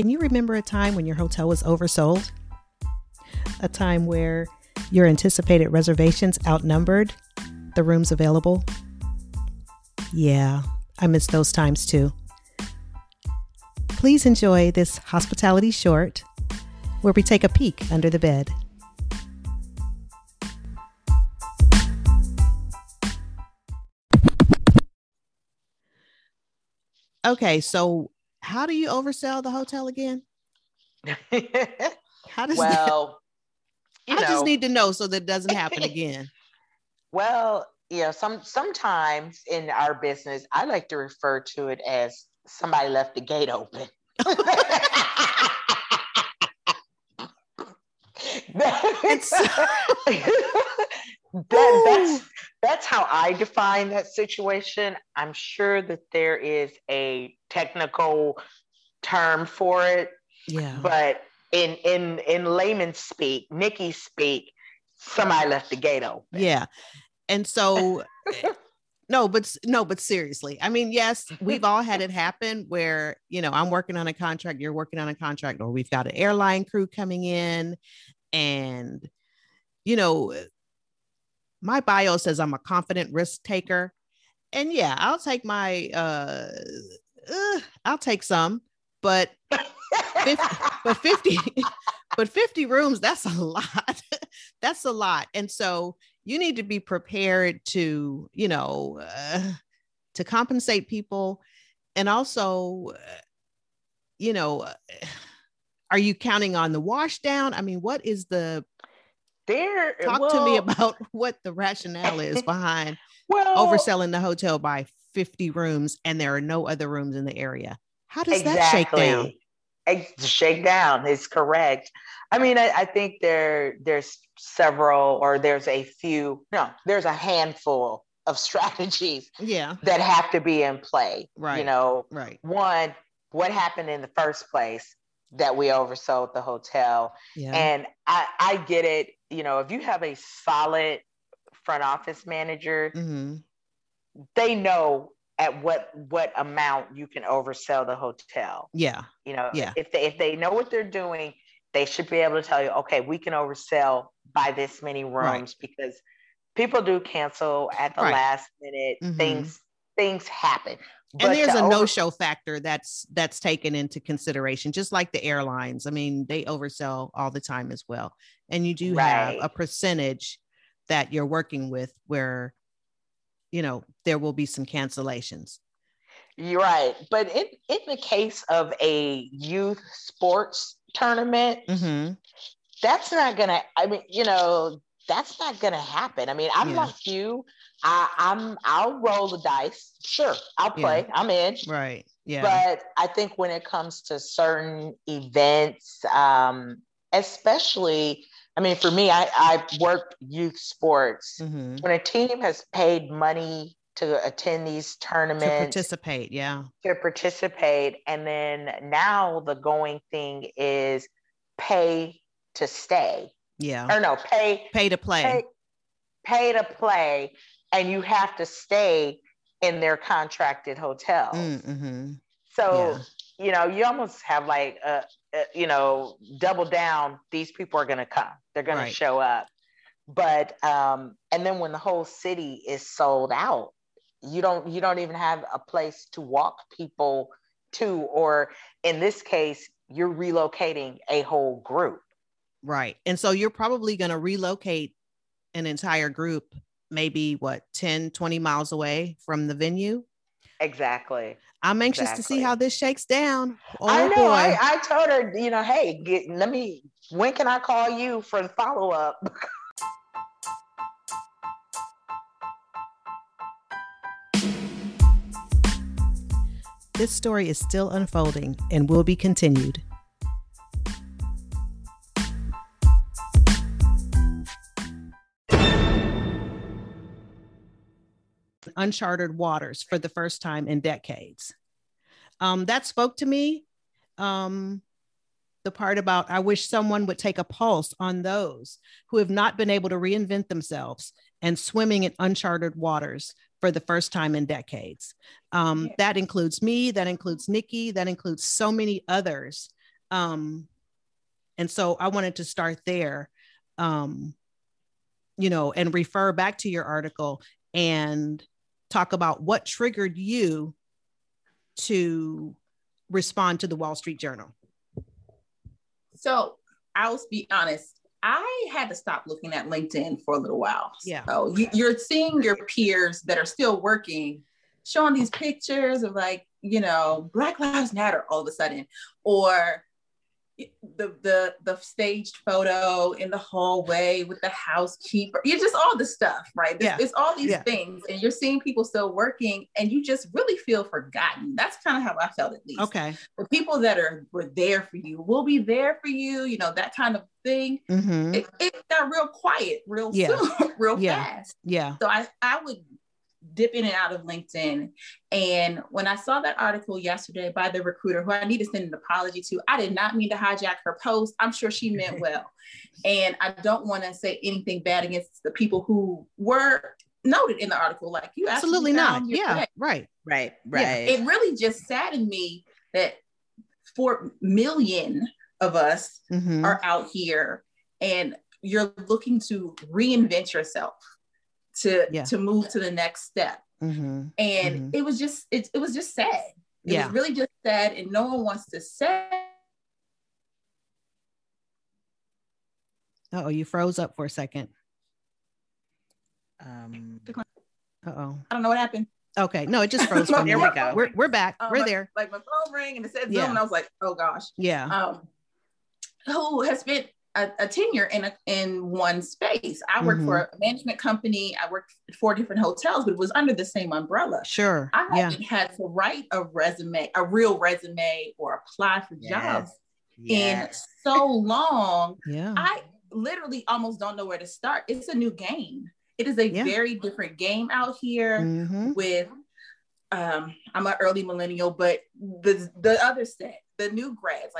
Can you remember a time when your hotel was oversold? A time where your anticipated reservations outnumbered the rooms available? Yeah, I miss those times too. Please enjoy this hospitality short where we take a peek under the bed. Okay, so how do you oversell the hotel again? How does well, that, I know, just need to know so that it doesn't happen again. well, you know, some sometimes in our business, I like to refer to it as somebody left the gate open. that, that's that's how I define that situation. I'm sure that there is a technical term for it. Yeah. But in in in layman speak, Nikki speak, somebody left the gate open. Yeah. And so no, but no, but seriously. I mean, yes, we've all had it happen where, you know, I'm working on a contract, you're working on a contract, or we've got an airline crew coming in and you know, my bio says I'm a confident risk taker. And yeah, I'll take my uh, uh I'll take some, but 50, but 50 but 50 rooms that's a lot. that's a lot. And so you need to be prepared to, you know, uh, to compensate people and also uh, you know, are you counting on the wash down? I mean, what is the there eh, talk well, to me about what the rationale is behind well, overselling the hotel by 50 rooms and there are no other rooms in the area. How does exactly. that shake down? Shake down is correct. I mean I, I think there there's several or there's a few no there's a handful of strategies yeah. that have to be in play right you know? right. One what happened in the first place that we oversold the hotel. Yeah. And I, I get it. You know, if you have a solid front office manager, mm-hmm. they know at what what amount you can oversell the hotel. Yeah. You know, yeah. if they if they know what they're doing, they should be able to tell you, okay, we can oversell by this many rooms right. because people do cancel at the right. last minute. Mm-hmm. Things things happen. But and there's a over- no-show factor that's that's taken into consideration, just like the airlines. I mean, they oversell all the time as well, and you do right. have a percentage that you're working with where, you know, there will be some cancellations. You're right, but in in the case of a youth sports tournament, mm-hmm. that's not gonna. I mean, you know, that's not gonna happen. I mean, I'm yeah. like you. I, I'm I'll roll the dice. Sure, I'll play. Yeah. I'm in. Right. Yeah. But I think when it comes to certain events, um, especially, I mean, for me, I, I work youth sports. Mm-hmm. When a team has paid money to attend these tournaments, to participate, yeah, to participate, and then now the going thing is pay to stay. Yeah. Or no, pay pay to play. Pay, pay to play and you have to stay in their contracted hotel. Mm-hmm. So, yeah. you know, you almost have like, a, a, you know, double down. These people are going to come. They're going right. to show up. But um, and then when the whole city is sold out, you don't you don't even have a place to walk people to, or in this case, you're relocating a whole group. Right. And so you're probably going to relocate an entire group maybe what 10 20 miles away from the venue? Exactly. I'm anxious exactly. to see how this shakes down. Oh, i know I, I, told her you know hey get, let me when can i call you for the follow-up? This story is still unfolding and will be continued uncharted waters for the first time in decades. Um, that spoke to me. Um, the part about I wish someone would take a pulse on those who have not been able to reinvent themselves and swimming in uncharted waters for the first time in decades. Um. That includes me, that includes Nikki, that includes so many others Um, and so I wanted to start there, um, you know, and refer back to your article and talk about what triggered you to respond to the Wall Street Journal. So I'll be honest. I had to stop looking at LinkedIn for a little while. Yeah. So you, are seeing your peers that are still working showing these pictures of like, you know, Black Lives Matter all of a sudden, or the the the staged photo in the hallway with the housekeeper. You just all the stuff, right? It's, yeah. it's all these yeah. things, and you're seeing people still working, and you just really feel forgotten. That's kind of how I felt at least. Okay. The people that are were there for you will be there for you. You know that kind of thing. Mm-hmm. It, it, got real quiet, real yeah. soon, real fast. Yeah. So I I would dip in and out of LinkedIn. And when I saw that article yesterday by the recruiter, who I need to send an apology to, I did not mean to hijack her post. I'm sure she meant well. and I don't want to say anything bad against the people who were noted in the article. Like you absolutely not. Yeah, right, right, right. Yeah. It really just saddened me that four million of us mm-hmm. are out here and you're looking to reinvent yourself to yeah. to move to the next step. Mm-hmm. And mm-hmm. it was just it, it was just sad. It yeah. was really just sad, and no one wants to say. Oh, you froze up for a second. Um. Uh oh. I don't know what happened. Okay, no, it just froze. From Here we go. We're we're back. Um, we're like, there. Like my phone rang and it said Zoom, yeah. and I was like, oh gosh. Yeah. Um, who has spent a, a, tenure in a, in one space. I worked mm-hmm. for a management company. I worked four different hotels, but it was under the same umbrella. Sure. I haven't had to write a resume, a real resume, or apply for yes. jobs yes. in so long. yeah. I literally almost don't know where to start. It's a new game. It is a yeah. very different game out here mm-hmm. with um, I'm an early millennial, but the the other set, the new grads, like